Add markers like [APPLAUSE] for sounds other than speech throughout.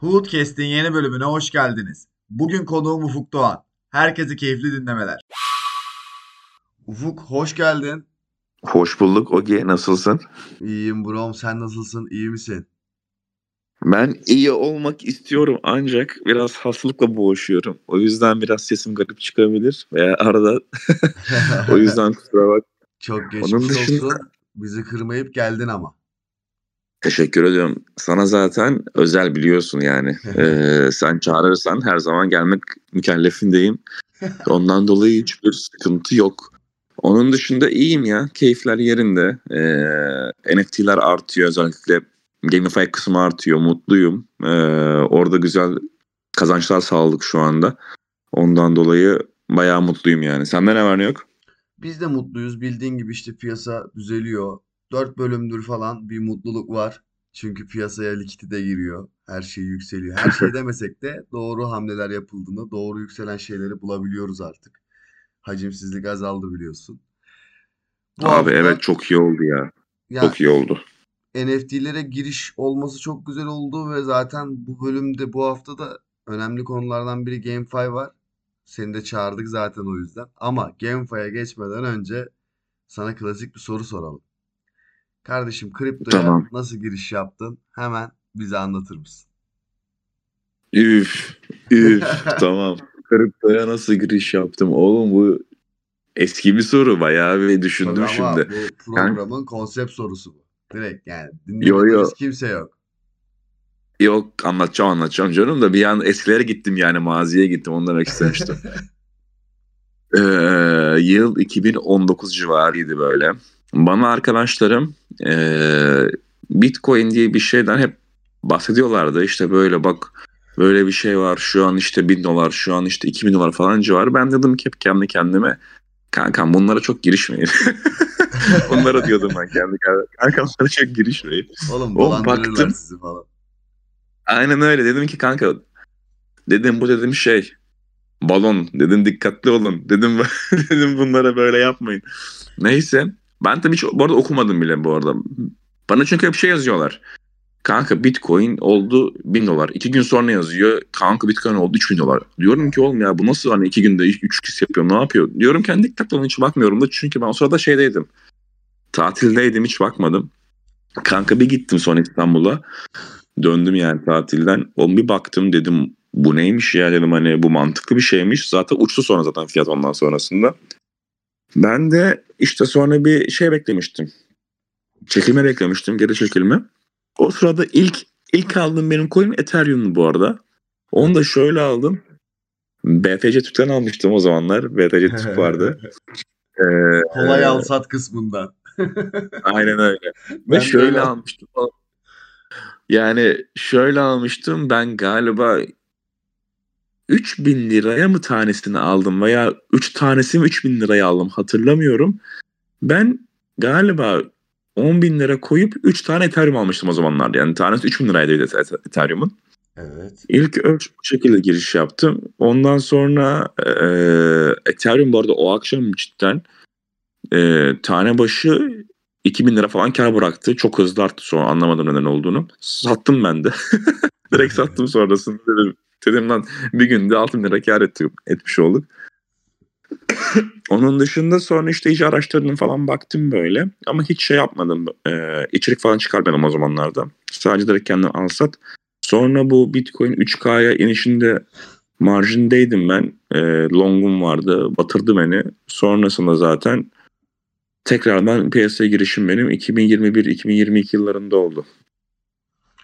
Hoodcast'in yeni bölümüne hoş geldiniz. Bugün konuğum Ufuk Doğan. Herkese keyifli dinlemeler. Ufuk hoş geldin. Hoş bulduk Ogi. Nasılsın? İyiyim brom. Sen nasılsın? İyi misin? Ben iyi olmak istiyorum ancak biraz hastalıkla boğuşuyorum. O yüzden biraz sesim garip çıkabilir veya arada [LAUGHS] [LAUGHS] o yüzden kusura bak. Çok geçmiş Onun dışında- olsun. Bizi kırmayıp geldin ama. Teşekkür ediyorum. Sana zaten özel biliyorsun yani. Ee, sen çağırırsan her zaman gelmek mükellefindeyim. [LAUGHS] Ondan dolayı hiçbir sıkıntı yok. Onun dışında iyiyim ya. Keyifler yerinde. Ee, NFT'ler artıyor. Özellikle Gamify kısmı artıyor. Mutluyum. Ee, orada güzel kazançlar sağladık şu anda. Ondan dolayı bayağı mutluyum yani. Sende ne var ne yok? Biz de mutluyuz. Bildiğin gibi işte piyasa düzeliyor. 4 bölümdür falan bir mutluluk var. Çünkü piyasaya likiti de giriyor. Her şey yükseliyor. Her şey [LAUGHS] demesek de doğru hamleler yapıldığında doğru yükselen şeyleri bulabiliyoruz artık. Hacimsizlik azaldı biliyorsun. Bu Abi hafta evet çok iyi oldu ya. ya Çok iyi oldu. NFT'lere giriş olması çok güzel oldu ve zaten bu bölümde bu hafta da önemli konulardan biri GameFi var. Seni de çağırdık zaten o yüzden. Ama GameFi'ye geçmeden önce sana klasik bir soru soralım. Kardeşim kriptoya Tamam. nasıl giriş yaptın? Hemen bize anlatır mısın? Üf, üf, [LAUGHS] tamam. Kriptoya nasıl giriş yaptım? Oğlum bu eski bir soru. Bayağı bir düşündüm Tabii ama şimdi. bu programın konsept sorusu bu. Direkt yani Yo dinlemediğimiz yo. kimse yok. Yok anlatacağım anlatacağım canım da bir an eskilere gittim yani maziye gittim. Onu demek istemiştim. [LAUGHS] Ee, yıl 2019 civarıydı böyle. Bana arkadaşlarım ee, Bitcoin diye bir şeyden hep bahsediyorlardı. İşte böyle bak böyle bir şey var şu an işte 1000 dolar şu an işte 2000 dolar falan civarı. Ben dedim ki hep kendi kendime kankam bunlara çok girişmeyin. [LAUGHS] Onlara diyordum ben kendi kendime. Kankam bunlara çok girişmeyin. Oğlum Oğlum dolandırırlar baktım. sizi falan. Aynen öyle dedim ki kanka dedim bu dedim şey balon dedim dikkatli olun dedim [LAUGHS] dedim bunlara böyle yapmayın. Neyse ben tabii hiç bu arada okumadım bile bu arada. Bana çünkü hep şey yazıyorlar. Kanka bitcoin oldu 1000 dolar. İki gün sonra yazıyor. Kanka bitcoin oldu 3000 dolar. Diyorum ki oğlum ya bu nasıl hani iki günde 3 kişi yapıyor ne yapıyor? Diyorum kendi olun hiç bakmıyorum da çünkü ben o sırada şeydeydim. Tatildeydim hiç bakmadım. Kanka bir gittim sonra İstanbul'a. Döndüm yani tatilden. Oğlum bir baktım dedim bu neymiş ya dedim hani bu mantıklı bir şeymiş. Zaten uçtu sonra zaten fiyat ondan sonrasında. Ben de işte sonra bir şey beklemiştim. Çekilme beklemiştim. Geri çekilme. O sırada ilk ilk aldığım benim coin Ethereum'du bu arada. Onu da şöyle aldım. BTC Türk'ten almıştım o zamanlar. BTC Türk [LAUGHS] vardı. Ee, Kolay al sat kısmından. [LAUGHS] Aynen öyle. Ve şöyle öyle. almıştım. Yani şöyle almıştım ben galiba 3000 liraya mı tanesini aldım veya 3 tanesi mi 3000 liraya aldım hatırlamıyorum. Ben galiba 10 bin lira koyup 3 tane Ethereum almıştım o zamanlar. Yani tanesi 3000 liraydı Ethe- Ethereum'un. Evet. İlk ölç bu şekilde giriş yaptım. Ondan sonra eee Ethereum bu arada o akşam cidden eee, tane başı 2000 lira falan kar bıraktı. Çok hızlı arttı sonra anlamadım neden olduğunu. Sattım ben de. [LAUGHS] Direkt sattım [LAUGHS] sonrasında dedim. Dedim lan bir günde 6000 lira kar etmiş olduk. Onun dışında sonra işte iyice araştırdım falan baktım böyle. Ama hiç şey yapmadım. Eee içerik falan çıkarmadım o zamanlarda. Sadece direkt kendim al sat. Sonra bu Bitcoin 3K'ya inişinde marjindeydim ben. E, long'um vardı. Batırdı beni. Sonrasında zaten tekrardan piyasaya girişim benim 2021-2022 yıllarında oldu.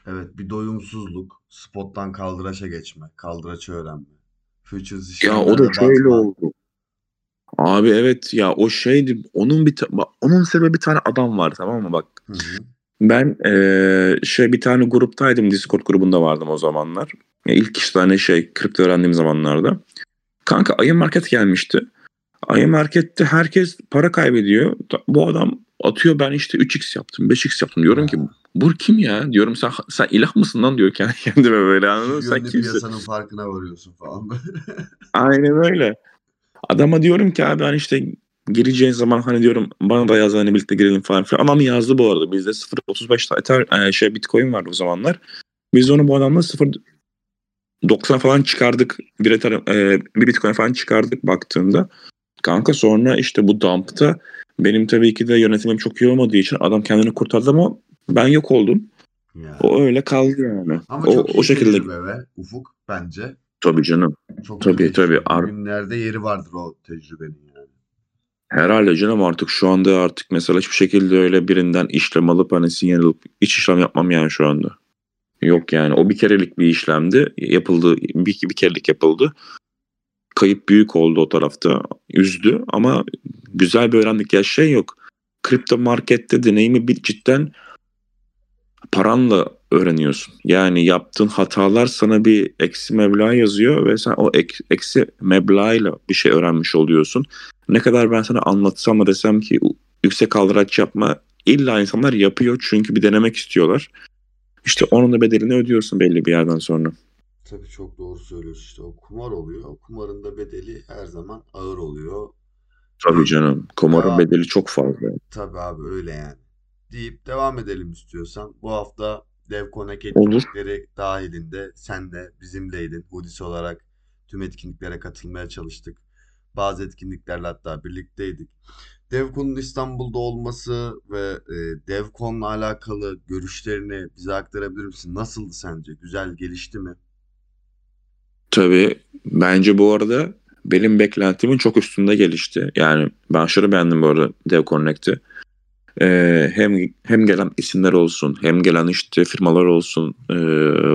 Evet bir doyumsuzluk, spottan kaldıraça geçme, kaldıraçı öğrenme. Futures Ya o da şöyle oldu. Abi evet ya o şeydi onun bir onun sebebi bir tane adam var tamam mı bak. Hı hı. Ben eee, şey bir tane gruptaydım Discord grubunda vardım o zamanlar. Ya ilk işte hani şey kripto öğrendiğim zamanlarda. Kanka ayı market gelmişti. Ayı markette herkes para kaybediyor. Bu adam atıyor ben işte 3x yaptım 5x yaptım. Diyorum ki bu kim ya? Diyorum sen sen ilah mısın lan diyor kendi [LAUGHS] kendime böyle anladın mı? Sen kimsin? piyasanın farkına varıyorsun falan. [LAUGHS] Aynen öyle. Adama diyorum ki abi hani işte gireceğin zaman hani diyorum bana da yaz hani birlikte girelim falan filan. Adam yazdı bu arada. Bizde 0.35 ta- Ether, şey Bitcoin vardı o zamanlar. Biz onu bu adamla 0 90 falan çıkardık. Bir, Ethereum, e, bir Bitcoin falan çıkardık baktığında. Kanka sonra işte bu dump'ta benim tabii ki de yönetimim çok iyi olmadığı için adam kendini kurtardı ama ben yok oldum. Ya. O öyle kaldı yani. Ama o, çok o şekilde. be Ufuk bence. Tabii canım. Çok Tabii tabii. Ar- Bugünlerde yeri vardır o tecrübenin yani. Herhalde canım artık şu anda artık mesela hiçbir şekilde öyle birinden işlem alıp hani sinyal alıp hiç işlem yapmam yani şu anda. Yok yani o bir kerelik bir işlemdi. Yapıldı bir, bir kerelik yapıldı. Kayıp büyük oldu o tarafta. Üzdü ama güzel bir öğrendik ya şey yok. Kripto markette deneyimi bir cidden paranla öğreniyorsun. Yani yaptığın hatalar sana bir eksi meblağ yazıyor ve sen o ek- eksi meblağıyla bir şey öğrenmiş oluyorsun. Ne kadar ben sana anlatsam da desem ki yüksek kaldıraç yapma illa insanlar yapıyor çünkü bir denemek istiyorlar. İşte onun da bedelini ödüyorsun belli bir yerden sonra. Tabii çok doğru söylüyorsun işte o kumar oluyor. O kumarın da bedeli her zaman ağır oluyor. Tabii canım. Kumarın Aa. bedeli çok fazla. Tabii abi öyle yani. Deyip devam edelim istiyorsan. Bu hafta DevConnect etkinlikleri dahilinde sen de bizimleydin. Hudis olarak tüm etkinliklere katılmaya çalıştık. Bazı etkinliklerle hatta birlikteydik. DevCon'un İstanbul'da olması ve e, DevCon'la alakalı görüşlerini bize aktarabilir misin? Nasıldı sence? Güzel gelişti mi? Tabii bence bu arada benim beklentimin çok üstünde gelişti. Yani ben aşırı beğendim bu arada Dev Ee, hem hem gelen isimler olsun, hem gelen işte firmalar olsun, e,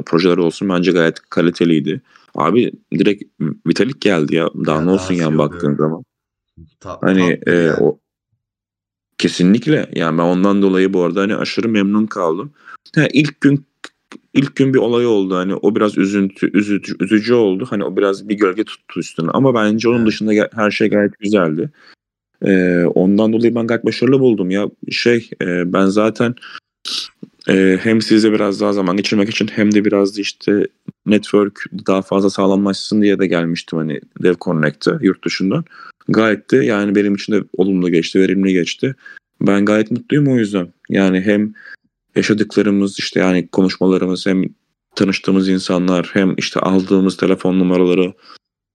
projeler olsun bence gayet kaliteliydi. Abi direkt Vitalik geldi ya. Daha Ya ne olsun daha yani şey baktığın zaman. Ta- Hani e, yani. o kesinlikle yani ben ondan dolayı bu arada hani aşırı memnun kaldım. Ha, ilk gün ilk gün bir olay oldu hani o biraz üzüntü üzücü, üzücü oldu. Hani o biraz bir gölge tuttu üstüne ama bence onun Evet. dışında her şey gayet güzeldi. E, ondan dolayı ben gayet başarılı buldum ya. Şey e, ben zaten e, hem size biraz daha zaman geçirmek için hem de biraz da işte network daha fazla sağlamlaşsın diye de gelmiştim hani Dev Connect'e yurt dışından. Gayet de yani benim için de olumlu geçti, verimli geçti. Ben gayet mutluyum o yüzden. Yani hem yaşadıklarımız işte yani konuşmalarımız hem tanıştığımız insanlar hem işte aldığımız telefon numaraları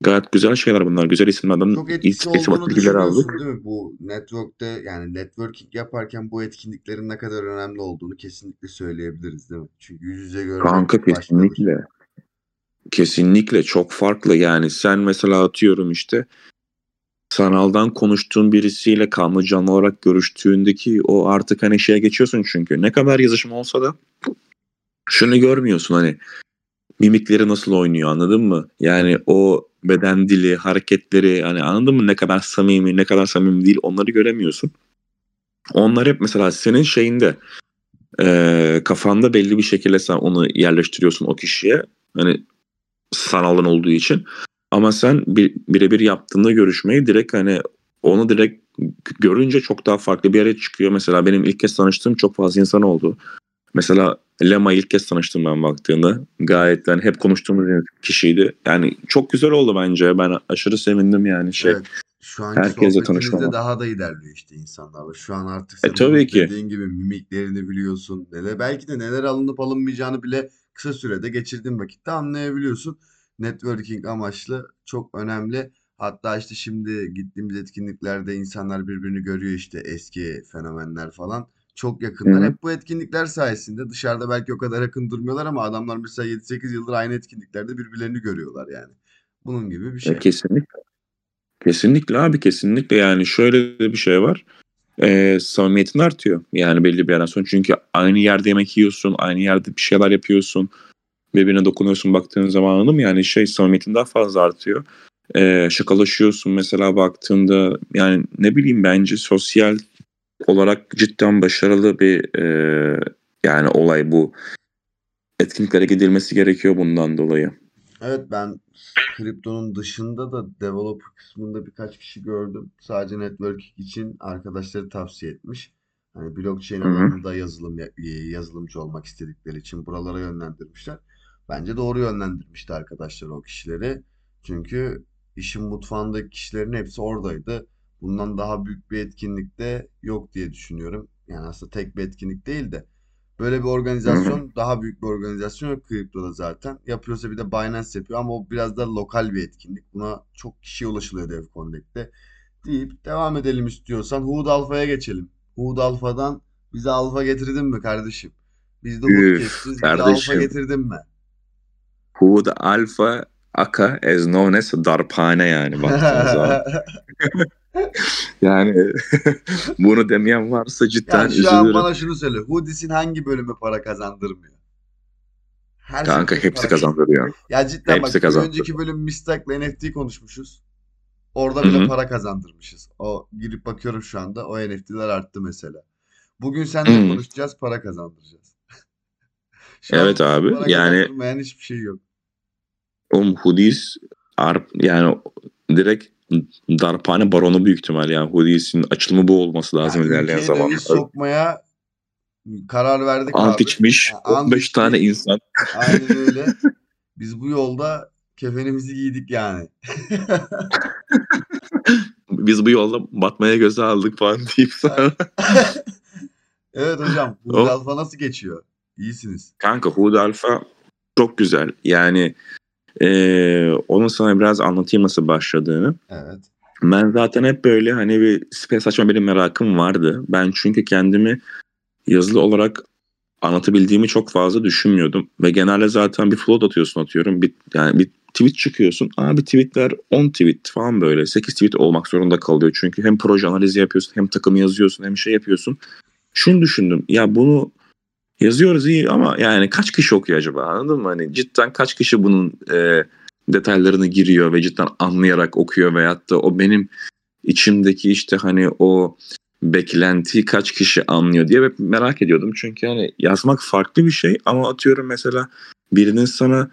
gayet güzel şeyler bunlar. Güzel isimlerden Çok etkisi is- olduğunu bilgileri aldık. değil mi? Bu network'te yani networking yaparken bu etkinliklerin ne kadar önemli olduğunu kesinlikle söyleyebiliriz değil mi? Çünkü yüz yüze görmek Kanka başkadır. kesinlikle. Kesinlikle çok farklı yani sen mesela atıyorum işte sanaldan konuştuğun birisiyle kanlı canlı olarak görüştüğündeki o artık hani şeye geçiyorsun çünkü ne kadar yazışma olsa da şunu görmüyorsun hani mimikleri nasıl oynuyor anladın mı? Yani o beden dili, hareketleri hani anladın mı ne kadar samimi ne kadar samimi değil onları göremiyorsun. Onlar hep mesela senin şeyinde eee, kafanda belli bir şekilde sen onu yerleştiriyorsun o kişiye. Hani sanaldan olduğu için. Ama sen bir, birebir yaptığında görüşmeyi direkt hani onu direkt görünce çok daha farklı bir yere çıkıyor. Mesela benim ilk kez tanıştığım çok fazla insan oldu. Mesela Lema ilk kez tanıştım ben baktığında. Gayet yani hep konuştuğumuz bir kişiydi. Yani çok güzel oldu bence. Ben aşırı sevindim yani şey. Evet. Şu anki herkesle tanışmama. daha da ilerliyor işte insanlar. Şu an artık E, sen tabii onun ki. dediğin gibi mimiklerini biliyorsun. Neler, belki de neler alınıp alınmayacağını bile kısa sürede geçirdiğin vakitte anlayabiliyorsun. Networking amaçlı çok önemli. Hatta işte şimdi gittiğimiz etkinliklerde insanlar birbirini görüyor işte eski fenomenler falan. Çok yakınlar. Hı hı. Hep bu etkinlikler sayesinde dışarıda belki o kadar yakın durmuyorlar ama adamlar mesela 7-8 yıldır aynı etkinliklerde birbirlerini görüyorlar yani. Bunun gibi bir şey. E, kesinlikle. Kesinlikle abi kesinlikle yani şöyle de bir şey var. Ee, samimiyetin artıyor yani belli bir yerden sonra. Çünkü aynı yerde yemek yiyorsun, aynı yerde bir şeyler yapıyorsun. Birbirine dokunuyorsun baktığın zaman anladın mı? Yani şey samimiyetin daha fazla artıyor. Ee, şakalaşıyorsun mesela baktığında yani ne bileyim bence sosyal olarak cidden başarılı bir e, yani olay bu. Etkinliklere gidilmesi gerekiyor bundan dolayı. Evet ben kriptonun dışında da developer kısmında birkaç kişi gördüm. Sadece networking için arkadaşları tavsiye etmiş. Hani blockchain alanında yazılım ya- e, yazılımcı olmak istedikleri için buralara yönlendirmişler. Bence doğru yönlendirmişti arkadaşlar o kişileri. Çünkü işin mutfağındaki kişilerin hepsi oradaydı. Bundan daha büyük bir etkinlik de yok diye düşünüyorum. Yani aslında tek bir etkinlik değil de Böyle bir organizasyon daha büyük bir organizasyon yok kriptoda zaten. Yapıyorsa bir de Binance yapıyor ama o biraz da lokal bir etkinlik. Buna çok kişiye ulaşılıyor Dev Connect'te. Deyip devam edelim istiyorsan. Hood Alpha'ya geçelim. Hood Alpha'dan bize alfa getirdin mi kardeşim? Biz de Hood kestiz. Bize alfa getirdin mi? Hood Alpha Aka as known as darphane yani baktığınız zaman. [LAUGHS] Yani [LAUGHS] bunu demeyen varsa cidden Yani şu an üzülürüm. bana şunu söyle. Hoodies'in hangi bölümü para kazandırmıyor? Her Kanka hepsi kazandırıyor. Ya cidden Hepsi bak kazandırıyor. önceki bölüm Mistak'la NFT konuşmuşuz. Orada bile hı. para kazandırmışız. O girip bakıyorum şu anda o NFT'ler arttı mesela. Bugün seninle Hı hı. konuşacağız, para kazandıracağız. [LAUGHS] An Evet abi para yani hiçbir şey yok. O hoodies arp, yani direkt darphane baronu büyük ihtimal yani hoodies'in açılımı bu olması lazım Yani ilerleyen zamanlarda. sokmaya karar verdik Ant abi. içmiş Yani ant 15 tane içtik. insan. Aynen [LAUGHS] öyle. Biz bu yolda kefenimizi giydik yani. [LAUGHS] Biz bu yolda batmaya göze aldık falan deyip sonra. [LAUGHS] Evet hocam, bu O- alfa nasıl geçiyor? İyisiniz. Kanka Hood Alpha çok güzel. Yani eee onu sana biraz anlatayım nasıl başladığını. Evet. Ben zaten hep böyle hani bir space açma benim merakım vardı. Ben çünkü kendimi yazılı olarak anlatabildiğimi çok fazla düşünmüyordum. Ve genelde zaten bir float atıyorsun atıyorum. Bir, yani bir tweet çıkıyorsun. Abi tweetler 10 tweet falan böyle. 8 tweet olmak zorunda kalıyor. Çünkü hem proje analizi yapıyorsun hem takımı yazıyorsun hem şey yapıyorsun. Şunu düşündüm. Ya bunu yazıyoruz iyi ama yani kaç kişi okuyor acaba anladın mı? Hani cidden kaç kişi bunun e, detaylarını giriyor ve cidden anlayarak okuyor veyahut da o benim içimdeki işte hani o beklentiyi kaç kişi anlıyor diye hep merak ediyordum. Çünkü hani yazmak farklı bir şey ama atıyorum mesela birinin sana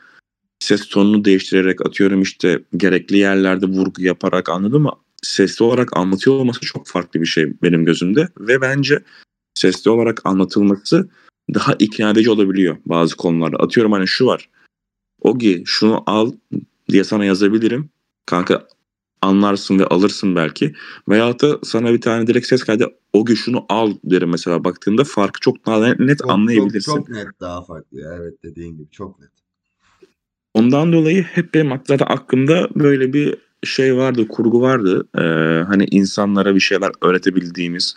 ses tonunu değiştirerek atıyorum işte gerekli yerlerde vurgu yaparak anladın mı? Sesli olarak anlatıyor olması çok farklı bir şey benim gözümde ve bence sesli olarak anlatılması daha ikna edici olabiliyor bazı konularda. Atıyorum hani şu var. Ogi şunu al diye sana yazabilirim. Kanka anlarsın ve alırsın belki. Veyahut da sana bir tane direkt ses kaydı Ogi şunu al derim mesela baktığında farkı çok daha net, Çok, anlayabilirsin. Çok, çok net daha farklı ya. Evet dediğin gibi çok net. Ondan dolayı hep benim aklımda, aklımda böyle bir şey vardı, kurgu vardı. Ee, hani insanlara bir şeyler öğretebildiğimiz,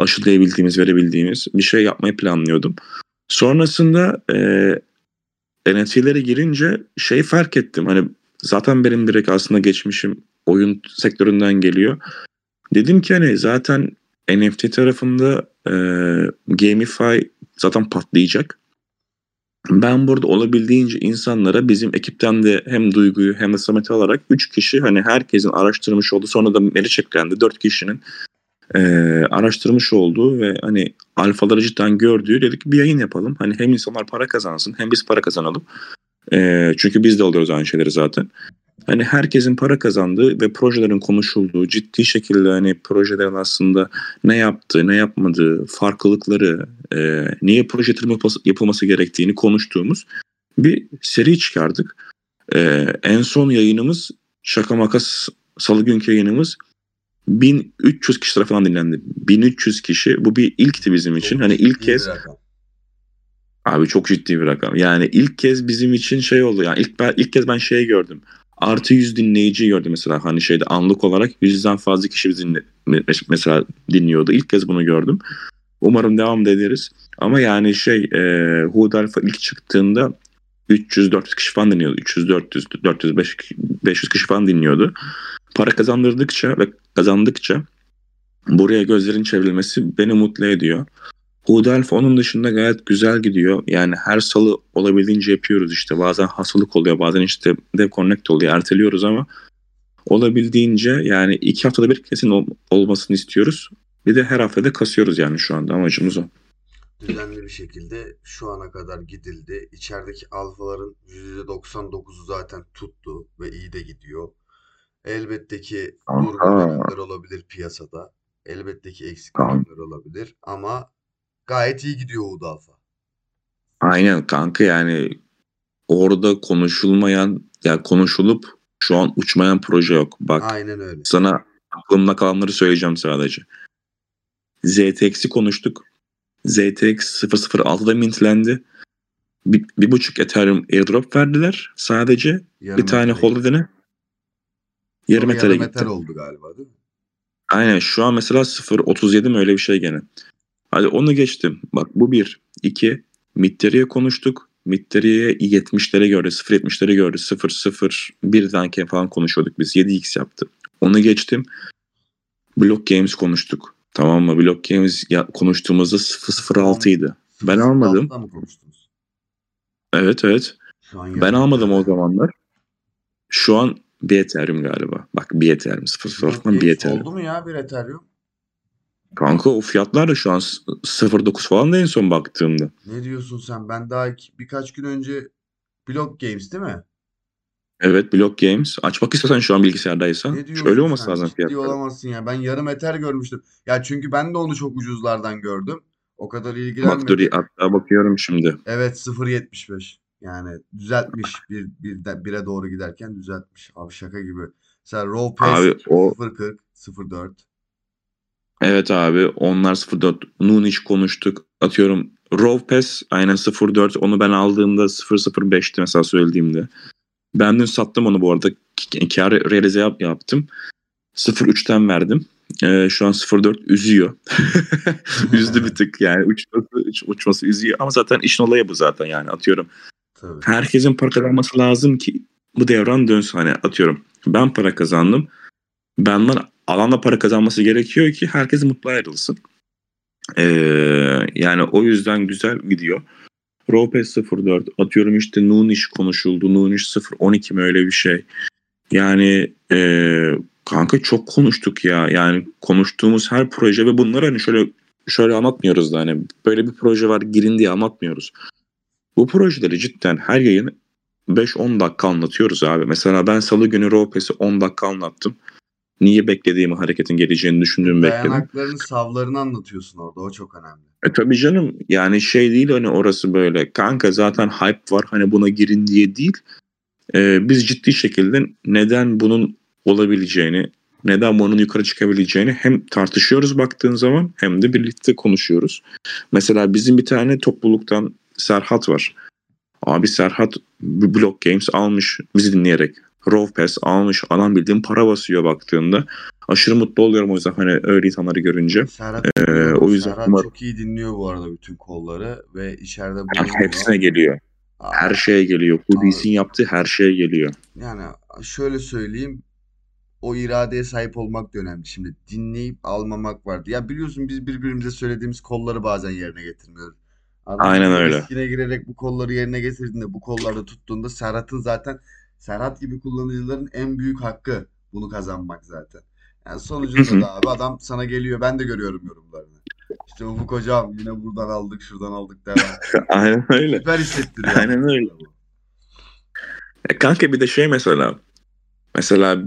aşılayabildiğimiz, verebildiğimiz bir şey yapmayı planlıyordum. Sonrasında e, NFT'lere girince şey fark ettim. Hani zaten benim direkt aslında geçmişim oyun sektöründen geliyor. Dedim ki hani zaten NFT tarafında e, Gamify zaten patlayacak. Ben burada olabildiğince insanlara bizim ekipten de hem Duygu'yu hem de Samet'i alarak 3 kişi hani herkesin araştırmış olduğu sonra da Meriç eklendi 4 kişinin e, araştırmış olduğu ve hani alfaları cidden gördüğü dedik bir yayın yapalım. Hani hem insanlar para kazansın hem biz para kazanalım. E, çünkü biz de alıyoruz aynı şeyleri zaten. Hani herkesin para kazandığı ve projelerin konuşulduğu ciddi şekilde hani projelerin aslında ne yaptığı, ne yapmadığı, farklılıkları, e, niye proje yapılması gerektiğini konuştuğumuz bir seri çıkardık. E, en son yayınımız şaka makas salı günkü yayınımız 1300 kişi tarafından dinlendi. 1300 kişi bu bir ilkti bizim için. Çok Hani ilk kez. Abi çok ciddi bir rakam. Yani ilk kez bizim için şey oldu. Yani ilk ben, ilk kez ben şey gördüm. Artı 100 dinleyici gördüm mesela hani şeyde anlık olarak yüzden fazla kişi bizi dinle, me- mesela dinliyordu. İlk kez bunu gördüm. Umarım devam da ederiz. Ama yani şey e, Hood Alpha ilk çıktığında 300-400 kişi falan dinliyordu. 300-400, 400 500 kişi falan dinliyordu. Para kazandırdıkça ve kazandıkça buraya gözlerin çevrilmesi beni mutlu ediyor. Alpha onun dışında gayet güzel gidiyor. Yani her salı olabildiğince yapıyoruz işte. Bazen hastalık oluyor, bazen işte Dev Connect oluyor, erteliyoruz ama olabildiğince yani iki haftada bir kesin ol- olmasını istiyoruz. Bir de her haftada kasıyoruz yani şu anda amacımız o. Düzenli bir şekilde şu ana kadar gidildi. İçerideki alfaların %99'u zaten tuttu ve iyi de gidiyor. Elbette ki durgun Aha. dönemler olabilir piyasada. Elbette ki eksik Kanka. dönemler olabilir ama gayet iyi gidiyor Alpha. Aynen kanka yani orada konuşulmayan ya konuşulup şu an uçmayan proje yok. Bak Aynen öyle. sana aklımda kalanları söyleyeceğim sadece. ZTX'i konuştuk. ZTX 006'da mintlendi. Bir, bir buçuk Ethereum airdrop verdiler sadece. Yarım bir tane metre. Yarım Sonra Ether'e yarım gitti. Oldu galiba değil mi? Aynen şu an mesela 0.37 mi öyle bir şey gene. Hadi onu geçtim. Bak bu bir. iki Mitteri'ye konuştuk. Mitteri'ye 70'lere göre 0.70'lere göre 0.01'den falan konuşuyorduk biz. 7x yaptı. Onu geçtim. Block Games konuştuk. Tamam mı? Block Games konuştuğumuzda 0.06 idi. Ben almadım. 0.06'da mı konuştunuz? Evet evet. Ben almadım o zamanlar. Şu an bir Ethereum galiba. Bak bir Ethereum. 0.06'dan bir Games Ethereum. Oldu mu ya bir Ethereum? Kanka o fiyatlar da şu an 0.9 falan da en son baktığımda. Ne diyorsun sen? Ben daha iki- birkaç gün önce Block Games değil mi? Evet Block Games. Aç bak istersen şu an bilgisayardaysan. Ne Şöyle olması sen? lazım Ciddi fiyatlar. olamazsın ya. Ben yarım Ether görmüştüm. Ya çünkü ben de onu çok ucuzlardan gördüm. O kadar Bak dur ilgilenmedim. hatta bakıyorum şimdi. Evet 0.75. Yani düzeltmiş. Bir, bir, bire doğru giderken düzeltmiş. Abi şaka gibi. Mesela Raw Abi o 0.40, 0.4. evet abi onlar 0.4 Noon hiç konuştuk. Atıyorum Raw Pass aynen 0.4 onu ben aldığımda 0.05'ti mesela söylediğimde. Ben dün sattım onu bu arada. Kar realize yap, yaptım. 0.3'ten verdim. Ee, şu an 0.4 üzüyor. [LAUGHS] Üzdü bir tık yani uçması, uç- uçması üzüyor ama zaten işin olayı bu zaten yani atıyorum. Tabii. herkesin para kazanması lazım ki bu devran dönsün. Hani atıyorum ben para kazandım. Benden alan da para kazanması gerekiyor ki herkes mutlu ayrılsın. Ee, yani o yüzden güzel gidiyor. Ropes 04 atıyorum işte Nuniş konuşuldu. Nuniş 012 mi öyle bir şey. Yani ee, kanka çok konuştuk ya. Yani konuştuğumuz her proje ve bunları hani şöyle şöyle anlatmıyoruz da hani böyle bir proje var girin diye anlatmıyoruz. Bu projeleri cidden her yayın 5-10 dakika anlatıyoruz abi. Mesela ben salı günü Ropes'i 10 dakika anlattım. Niye beklediğimi hareketin geleceğini düşündüğümü bekledim. Dayanaklarını, savlarını anlatıyorsun orada. O çok önemli. E tabii canım yani şey değil hani orası böyle kanka zaten hype var hani buna girin diye değil. E, biz ciddi şekilde neden bunun olabileceğini neden bunun yukarı çıkabileceğini hem tartışıyoruz baktığın zaman hem de birlikte konuşuyoruz. Mesela bizim bir tane topluluktan Serhat var. Abi Serhat Block Games almış bizi dinleyerek. Raw Pass almış. Adam bildiğin para basıyor baktığında. Aşırı mutlu oluyorum o yüzden hani öyle insanları görünce. Serhat, Ee, o yüzden Serhat umarım- çok iyi dinliyor bu arada bütün kolları ve içeride bulunuyor. hepsine geliyor. Aa, Her şeye geliyor. Hoodies'in yaptığı her şeye geliyor. Yani şöyle söyleyeyim. O iradeye sahip olmak da önemli. Şimdi dinleyip almamak vardı. Ya biliyorsun biz birbirimize söylediğimiz kolları bazen yerine getirmiyoruz. Adam Aynen öyle. riskine girerek bu kolları yerine getirdiğinde, bu kolları tuttuğunda Serhat'ın zaten Serhat gibi kullanıcıların en büyük hakkı bunu kazanmak zaten. Yani sonucunda da abi adam sana geliyor. Ben de görüyorum yorumlarını. İşte Ufuk hocam yine buradan aldık, şuradan aldık devam. [LAUGHS] Aynen öyle. Süper hissettiriyor. Aynen öyle. bu. E kanka bir de şey mesela. Mesela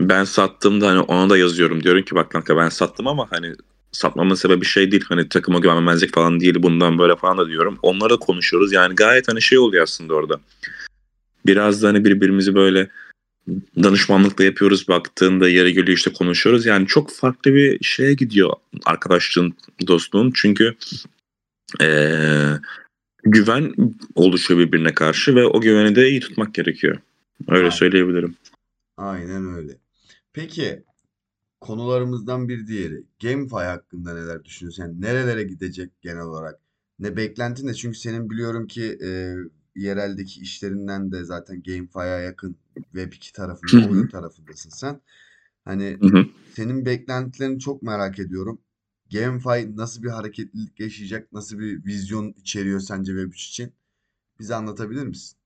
ben sattığımda hani ona da yazıyorum. Diyorum ki bak kanka ben sattım ama hani satmamın sebebi şey değil. Hani takıma güvenmemezlik falan değil. Bundan böyle falan da diyorum. Onlara konuşuyoruz. Yani gayet hani şey oluyor aslında orada. Biraz da hani birbirimizi böyle danışmanlıkla yapıyoruz baktığında yere geliyor işte konuşuyoruz. Yani çok farklı bir şeye gidiyor arkadaşlığın, dostluğun. Çünkü eee, güven oluşuyor birbirine karşı ve o güveni de iyi tutmak gerekiyor. Öyle Aynen. söyleyebilirim. Aynen öyle. Peki konularımızdan bir diğeri GameFi hakkında neler düşünüyorsun? Yani nerelere gidecek genel olarak? Ne beklentin ne? Çünkü senin biliyorum ki e, yereldeki işlerinden de zaten GameFi'ye yakın Web2 Hı tarafında, hı. oyun tarafındasın sen. Hani Hı hı. senin beklentilerini çok merak ediyorum. GameFi nasıl bir hareketlilik yaşayacak? Nasıl bir vizyon içeriyor sence Web3 için? Bize anlatabilir misin?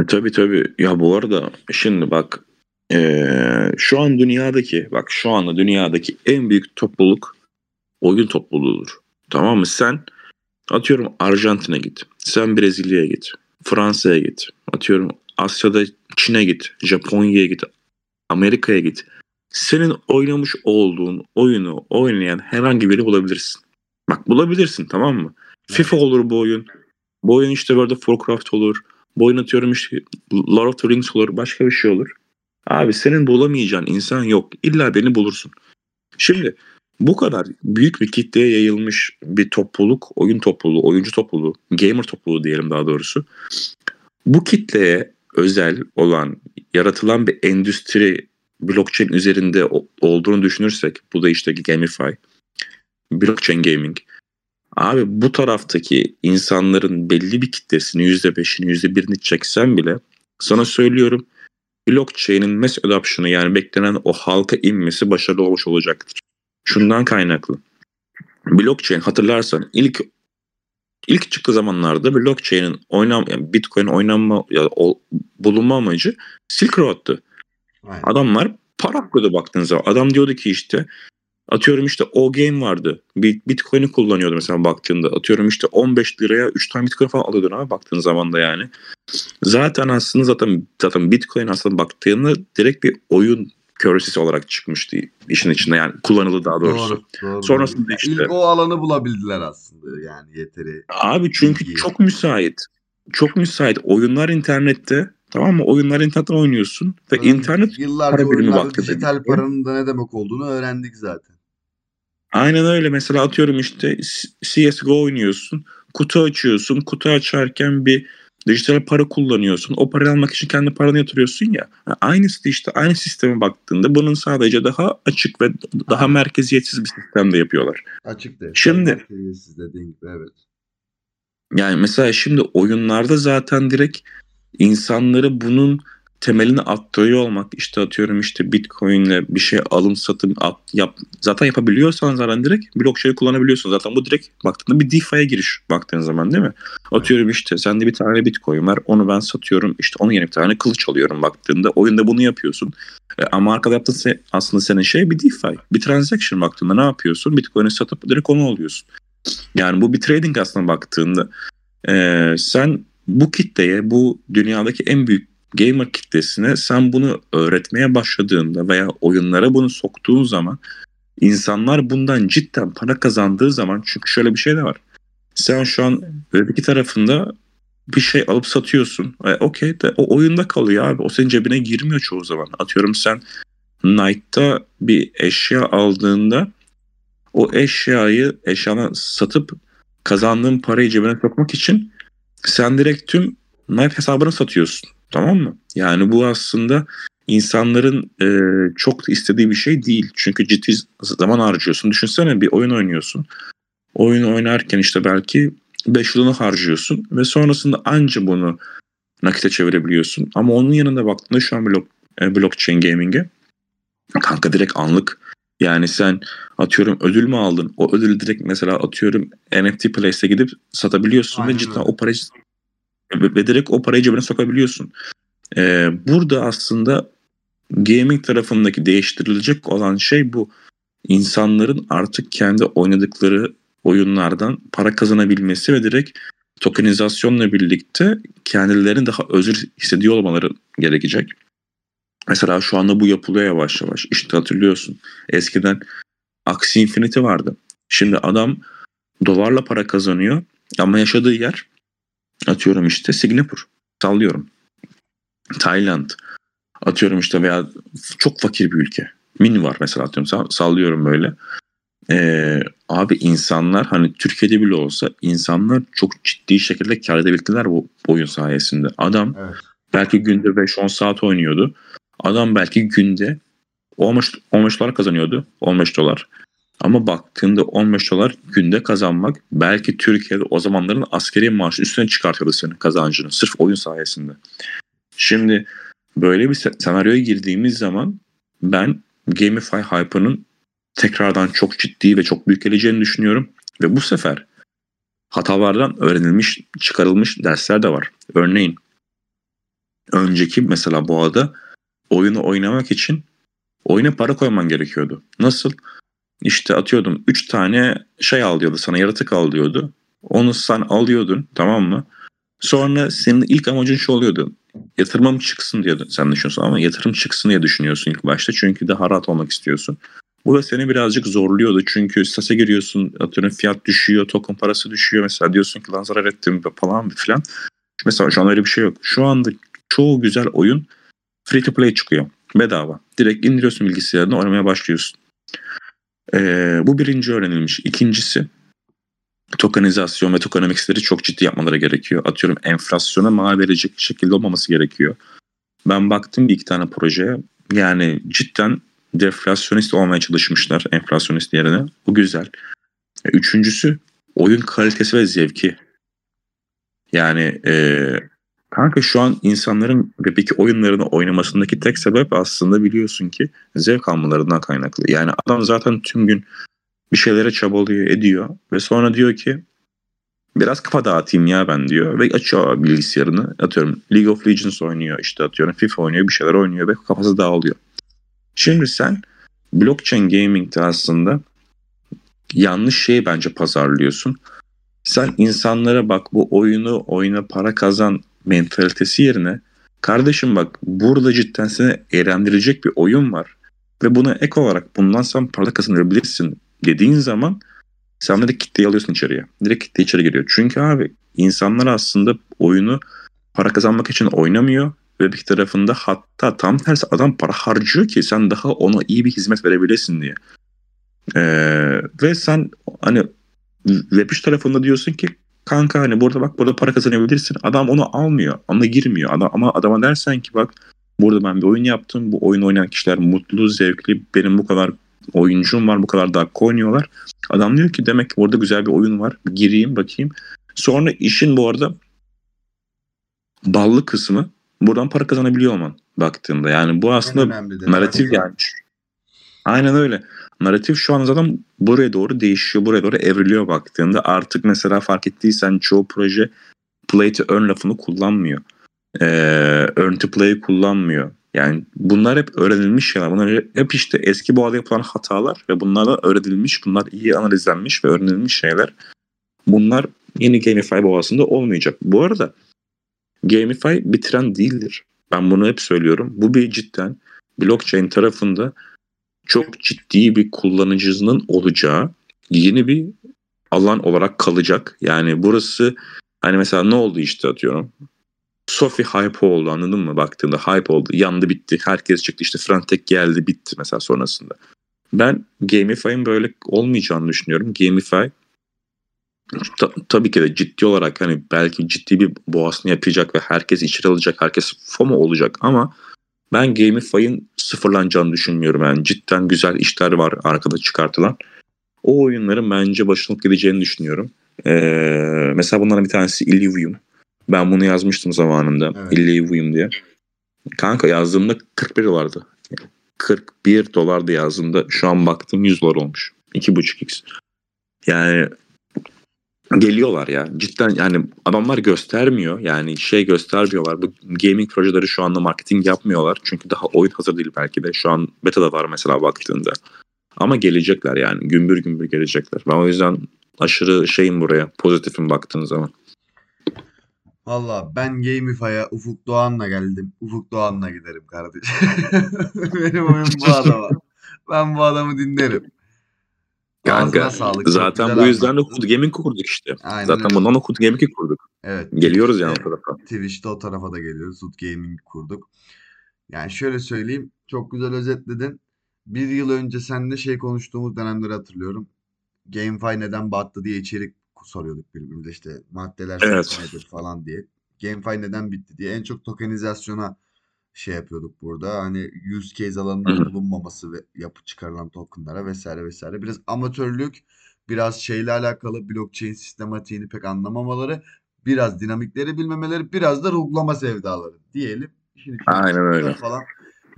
E, tabii tabii. Ya bu arada şimdi bak eee, şu an dünyadaki bak şu anda dünyadaki en büyük topluluk oyun topluluğudur. Tamam mı? Sen atıyorum Arjantin'e git. Sen Brezilya'ya git. Fransa'ya git. Atıyorum Asya'da Çin'e git. Japonya'ya git. Amerika'ya git. Senin oynamış olduğun oyunu oynayan herhangi biri bulabilirsin. Bak bulabilirsin tamam mı? FIFA olur bu oyun. Bu oyun işte World of Warcraft olur. Bu oyun atıyorum işte Lord of the Rings olur. Başka bir şey olur. Abi senin bulamayacağın insan yok. İlla beni bulursun. Şimdi bu kadar büyük bir kitleye yayılmış bir topluluk, oyun topluluğu, oyuncu topluluğu, gamer topluluğu diyelim daha doğrusu. Bu kitleye özel olan, yaratılan bir endüstri blockchain üzerinde olduğunu düşünürsek, bu da işte Gamify, blockchain gaming. Abi bu taraftaki insanların belli bir kitlesini %5'ini %1'ini çeksen bile sana söylüyorum blockchain'in mass adoption'ı yani beklenen o halka inmesi başarılı olmuş olacaktır. Şundan kaynaklı. Blockchain hatırlarsan ilk ilk çıktığı zamanlarda blockchain'in oynam yani Bitcoin oynanma ya o, bulunma amacı Silk Road'tu. Aynen. Adamlar para akıyordu baktığın zaman. Adam diyordu ki işte atıyorum işte o game vardı. Bitcoin'i kullanıyordu mesela baktığında. Atıyorum işte 15 liraya 3 tane Bitcoin falan alıyordun abi baktığın zaman da yani. Zaten aslında zaten zaten Bitcoin aslında baktığında direkt bir oyun currency'si olarak çıkmıştı işin içinde yani kullanıldı daha doğrusu. Doğru, doğru, Sonrasında doğru. işte. İlk o alanı bulabildiler aslında yani yeteri. Abi çünkü bilgiyi. çok müsait. Çok müsait. Oyunlar internette Tamam mı? Oyunlar internetten oynuyorsun ve evet. internet Yıllarca para birimi baktı. Dijital paranın da ne demek olduğunu öğrendik zaten. Aynen öyle. Mesela atıyorum işte CSGO oynuyorsun. Kutu açıyorsun. Kutu açarken bir dijital para kullanıyorsun. O parayı almak için kendi paranı yatırıyorsun ya. Aynısı işte aynı sisteme baktığında bunun sadece daha açık ve daha merkeziyetsiz bir sistemde yapıyorlar. Açık değil. Şimdi merkeziyetsiz dediğin gibi evet. Yani mesela şimdi oyunlarda zaten direkt insanları bunun temelini attırıyor olmak işte atıyorum işte bitcoin'le bir şey alım satım at, yap, zaten yapabiliyorsan zaten direkt blockchain kullanabiliyorsun. Zaten bu direkt baktığında bir DeFi'ye giriş baktığın zaman değil mi? Atıyorum işte sende bir tane bitcoin var onu ben satıyorum işte onun yerine bir tane kılıç alıyorum baktığında oyunda bunu yapıyorsun. E, ama arkada yaptığın se- aslında senin şey bir DeFi. Bir transaction baktığında ne yapıyorsun? Bitcoin'i satıp direkt onu alıyorsun. Yani bu bir trading aslında baktığında. E, sen bu kitleye, bu dünyadaki en büyük gamer kitlesine sen bunu öğretmeye başladığında veya oyunlara bunu soktuğun zaman insanlar bundan cidden para kazandığı zaman çünkü şöyle bir şey de var. Sen şu an Web2 tarafında bir şey alıp satıyorsun. E, Okey de o oyunda kalıyor abi. O senin cebine girmiyor çoğu zaman. Atıyorum sen Knight'ta bir eşya aldığında o eşyayı eşyana satıp kazandığın parayı cebine sokmak için sen direkt tüm Knight hesabını satıyorsun. Tamam mı? Yani bu aslında insanların e, çok istediği bir şey değil. Çünkü ciddi zaman harcıyorsun. Düşünsene bir oyun oynuyorsun. Oyun oynarken işte belki 5 yılını harcıyorsun ve sonrasında anca bunu nakite çevirebiliyorsun. Ama onun yanında baktığında şu an blok, e, blockchain gaming'e kanka direkt anlık yani sen atıyorum ödül mü aldın? O ödülü direkt mesela atıyorum NFT Place'e gidip satabiliyorsun Aynen ve cidden öyle. o parayı ve direkt o parayı cebine sokabiliyorsun. Ee, burada aslında gaming tarafındaki değiştirilecek olan şey bu. İnsanların artık kendi oynadıkları oyunlardan para kazanabilmesi ve direkt tokenizasyonla birlikte kendilerini daha özür hissediyor olmaları gerekecek. Mesela şu anda bu yapılıyor yavaş yavaş. İşte hatırlıyorsun. Eskiden Axie Infinity vardı. Şimdi adam dolarla para kazanıyor ama yaşadığı yer atıyorum işte Singapur. Sallıyorum. Tayland. Atıyorum işte veya çok fakir bir ülke. Min var mesela atıyorum sallıyorum böyle. Ee, abi insanlar hani Türkiye'de bile olsa insanlar çok ciddi şekilde kar edebildiler bu oyun sayesinde. Adam evet. belki günde 5-10 saat oynuyordu. Adam belki günde 15, 15 dolar kazanıyordu. 15 dolar. Ama baktığında 15 dolar günde kazanmak belki Türkiye'de o zamanların askeri maaşı üstüne çıkartıyordu senin kazancını. Sırf oyun sayesinde. Şimdi böyle bir senaryoya girdiğimiz zaman ben Gamify hype'ının tekrardan çok ciddi ve çok büyük geleceğini düşünüyorum. Ve bu sefer hatalardan öğrenilmiş, çıkarılmış dersler de var. Örneğin önceki mesela bu ada oyunu oynamak için oyuna para koyman gerekiyordu. Nasıl? İşte atıyordum 3 tane şey al diyordu sana yaratık al diyordu. Onu sen alıyordun tamam mı? Sonra senin ilk amacın şu oluyordu. Yatırmam çıksın diye sen düşünüyorsun ama yatırım çıksın diye düşünüyorsun ilk başta. Çünkü daha rahat olmak istiyorsun. Bu da seni birazcık zorluyordu. Çünkü sitese giriyorsun atıyorum fiyat düşüyor, token parası düşüyor. Mesela diyorsun ki lan zarar ettim falan filan. Mesela şu an öyle bir şey yok. Şu anda çoğu güzel oyun free to play çıkıyor. Bedava. Direkt indiriyorsun bilgisayarını oynamaya başlıyorsun. Ee, bu birinci öğrenilmiş. İkincisi tokenizasyon ve tokenomics'leri çok ciddi yapmaları gerekiyor. Atıyorum enflasyona mal verecek şekilde olmaması gerekiyor. Ben baktım bir iki tane projeye. Yani cidden deflasyonist olmaya çalışmışlar enflasyonist yerine. Bu güzel. Üçüncüsü oyun kalitesi ve zevki. Yani e, kanka şu an insanların Web2 oyunlarını oynamasındaki tek sebep aslında biliyorsun ki zevk almalarından kaynaklı. Yani adam zaten tüm gün bir şeylere çabalıyor ediyor ve sonra diyor ki biraz kafa dağıtayım ya ben diyor ve açıyor bilgisayarını atıyorum League of Legends oynuyor işte atıyorum FIFA oynuyor bir şeyler oynuyor ve kafası dağılıyor. Şimdi sen blockchain gaming'de aslında yanlış şeyi bence pazarlıyorsun. Sen insanlara bak bu oyunu oyuna para kazan mentalitesi yerine kardeşim bak burada cidden seni eğlendirecek bir oyun var ve buna ek olarak bundan sen para kazanabilirsin dediğin zaman sen direkt kitleyi alıyorsun içeriye. Direkt kitle içeri giriyor. Çünkü abi insanlar aslında oyunu para kazanmak için oynamıyor ve bir tarafında hatta tam tersi adam para harcıyor ki sen daha ona iyi bir hizmet verebilesin diye. Ee, ve sen hani Web3 tarafında diyorsun ki kanka hani burada bak burada para kazanabilirsin. Adam onu almıyor. Ona girmiyor. Adam, ama adama dersen ki bak burada ben bir oyun yaptım. Bu oyun oynayan kişiler mutlu, zevkli. Benim bu kadar oyuncum var. Bu kadar dakika oynuyorlar. Adam diyor ki demek ki burada güzel bir oyun var. Gireyim bakayım. Sonra işin bu arada ballı kısmı buradan para kazanabiliyor olman baktığında. Yani bu aslında narratif yani. Aynen öyle. Narratif şu an zaten buraya doğru değişiyor, buraya doğru evriliyor baktığında. Artık mesela fark ettiysen çoğu proje play to earn lafını kullanmıyor. Ee, earn to play kullanmıyor. Yani bunlar hep öğrenilmiş şeyler. Bunlar hep işte eski boğada yapılan hatalar ve bunlar da öğrenilmiş, bunlar iyi analizlenmiş ve öğrenilmiş şeyler. Bunlar yeni Gamify boğasında olmayacak. Bu arada Gamify bir trend değildir. Ben bunu hep söylüyorum. Bu bir cidden blockchain tarafında çok ciddi bir kullanıcısının olacağı yeni bir alan olarak kalacak. Yani burası hani mesela ne oldu işte atıyorum. Sophie hype oldu anladın mı baktığında hype oldu yandı bitti herkes çıktı işte Frontek geldi bitti mesela sonrasında. Ben Gamify'ın böyle olmayacağını düşünüyorum. Gamify ta, tabii ki de ciddi olarak hani belki ciddi bir boğasını yapacak ve herkes içeri alacak, herkes FOMO olacak ama ben Gamify'ın sıfırlanacağını düşünmüyorum. Yani cidden güzel işler var arkada çıkartılan. O oyunların bence başılıp gideceğini düşünüyorum. Ee, mesela bunların bir tanesi Illivium. Ben bunu yazmıştım zamanında. Evet. Illivium diye. Kanka yazdığımda 41 dolardı. 41 dolardı yazdığımda. Şu an baktım 100 dolar olmuş. 2.5x. Yani geliyorlar ya. Cidden yani adamlar göstermiyor. Yani şey göstermiyorlar. Bu gaming projeleri şu anda marketing yapmıyorlar. Çünkü daha oyun hazır değil belki de. Şu an beta'da var mesela baktığında. Ama gelecekler yani. Gümbür gümbür gelecekler. Ben o yüzden aşırı şeyim buraya. Pozitifim baktığın zaman. Valla ben Gamify'a Ufuk Doğan'la geldim. Ufuk Doğan'la giderim kardeşim. [LAUGHS] Benim oyun bu adama. Ben bu adamı dinlerim. Kanka sağlık. Zaten bu yüzden de Hood Gaming kurduk işte. Aynen zaten öyle. bundan da Hood Gaming'i kurduk. Evet. Geliyoruz yani o tarafa. Twitch'te o tarafa da geliyoruz. Hood Gaming kurduk. Yani şöyle söyleyeyim. Çok güzel özetledin. Bir yıl önce seninle şey konuştuğumuz dönemleri hatırlıyorum. GameFi neden battı diye içerik soruyorduk birbirimize işte maddeler evet. nedir falan diye. GameFi neden bitti diye. En çok tokenizasyona şey yapıyorduk burada. Hani use case alanında bulunmaması ve yapı çıkarılan tokenlara vesaire vesaire. Biraz amatörlük, biraz şeyle alakalı blockchain sistematiğini pek anlamamaları, biraz dinamikleri bilmemeleri, biraz da ruhlama sevdaları diyelim. Şimdi Aynen öyle. Falan.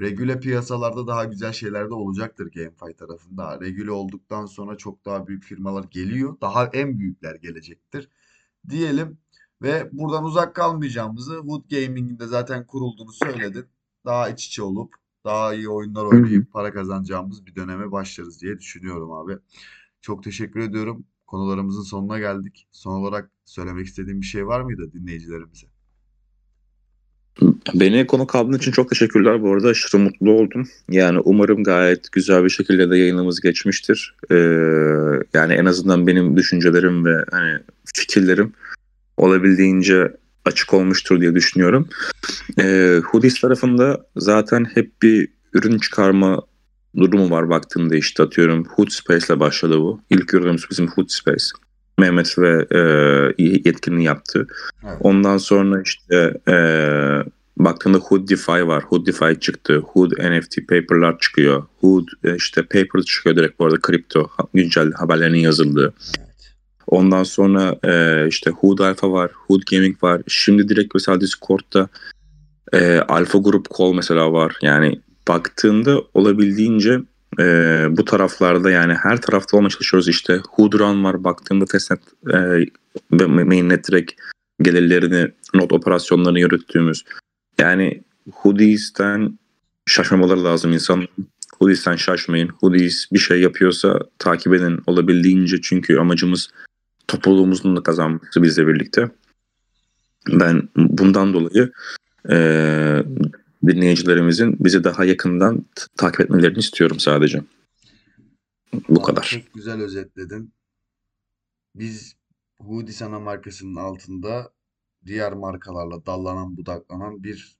Regüle piyasalarda daha güzel şeyler de olacaktır GameFi tarafında. Regüle olduktan sonra çok daha büyük firmalar geliyor. Daha en büyükler gelecektir. Diyelim ve buradan uzak kalmayacağımızı Wood Gaming'in de zaten kurulduğunu söyledin. Daha iç içe olup daha iyi oyunlar oynayıp para kazanacağımız bir döneme başlarız diye düşünüyorum abi. Çok teşekkür ediyorum. Konularımızın sonuna geldik. Son olarak söylemek istediğim bir şey var mıydı dinleyicilerimize? Beni konu kaldığın için çok teşekkürler bu arada. Aşırı mutlu oldum. Yani umarım gayet güzel bir şekilde de yayınımız geçmiştir. Ee, yani en azından benim düşüncelerim ve hani fikirlerim olabildiğince açık olmuştur diye düşünüyorum. E, Hoodies tarafında zaten hep bir ürün çıkarma durumu var baktığında işte atıyorum Hood Space'le başladı bu. İlk ürünümüz bizim Hood Space. Mehmet ve e, yetkinliği yaptı. Evet. Ondan sonra işte e, baktığında Hood DeFi var. Hood DeFi çıktı. Hood NFT paper'lar çıkıyor. Hood e, işte paper çıkıyor direkt bu arada kripto güncel haberlerinin yazıldığı. Ondan sonra e, işte Hood Alpha var, Hood Gaming var. Şimdi direkt mesela Discord'da e, Alpha Group Call mesela var. Yani baktığında olabildiğince e, bu taraflarda yani her tarafta olmaya çalışıyoruz. İşte Hood Run var. Baktığında testnet e, mainnet direkt gelirlerini, not operasyonlarını yürüttüğümüz. Yani Hoodies'ten şaşmamaları lazım insan. Hoodies'ten şaşmayın. Hoodies bir şey yapıyorsa takip edin olabildiğince çünkü amacımız topluluğumuzun da kazanması bizle birlikte. Ben bundan dolayı eee, dinleyicilerimizin bizi daha yakından takip etmelerini istiyorum sadece. Bu Vallahi kadar. Çok güzel özetledin. Biz Hoodie Sana markasının altında diğer markalarla dallanan budaklanan bir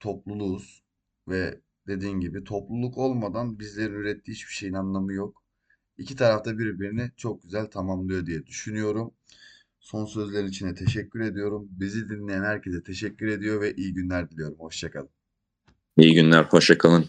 topluluğuz. Ve dediğin gibi topluluk olmadan bizlerin ürettiği hiçbir şeyin anlamı yok. İki tarafta birbirini çok güzel tamamlıyor diye düşünüyorum. Son sözler için de teşekkür ediyorum. Bizi dinleyen herkese teşekkür ediyor ve iyi günler diliyorum. Hoşça kalın. İyi günler, hoşça kalın.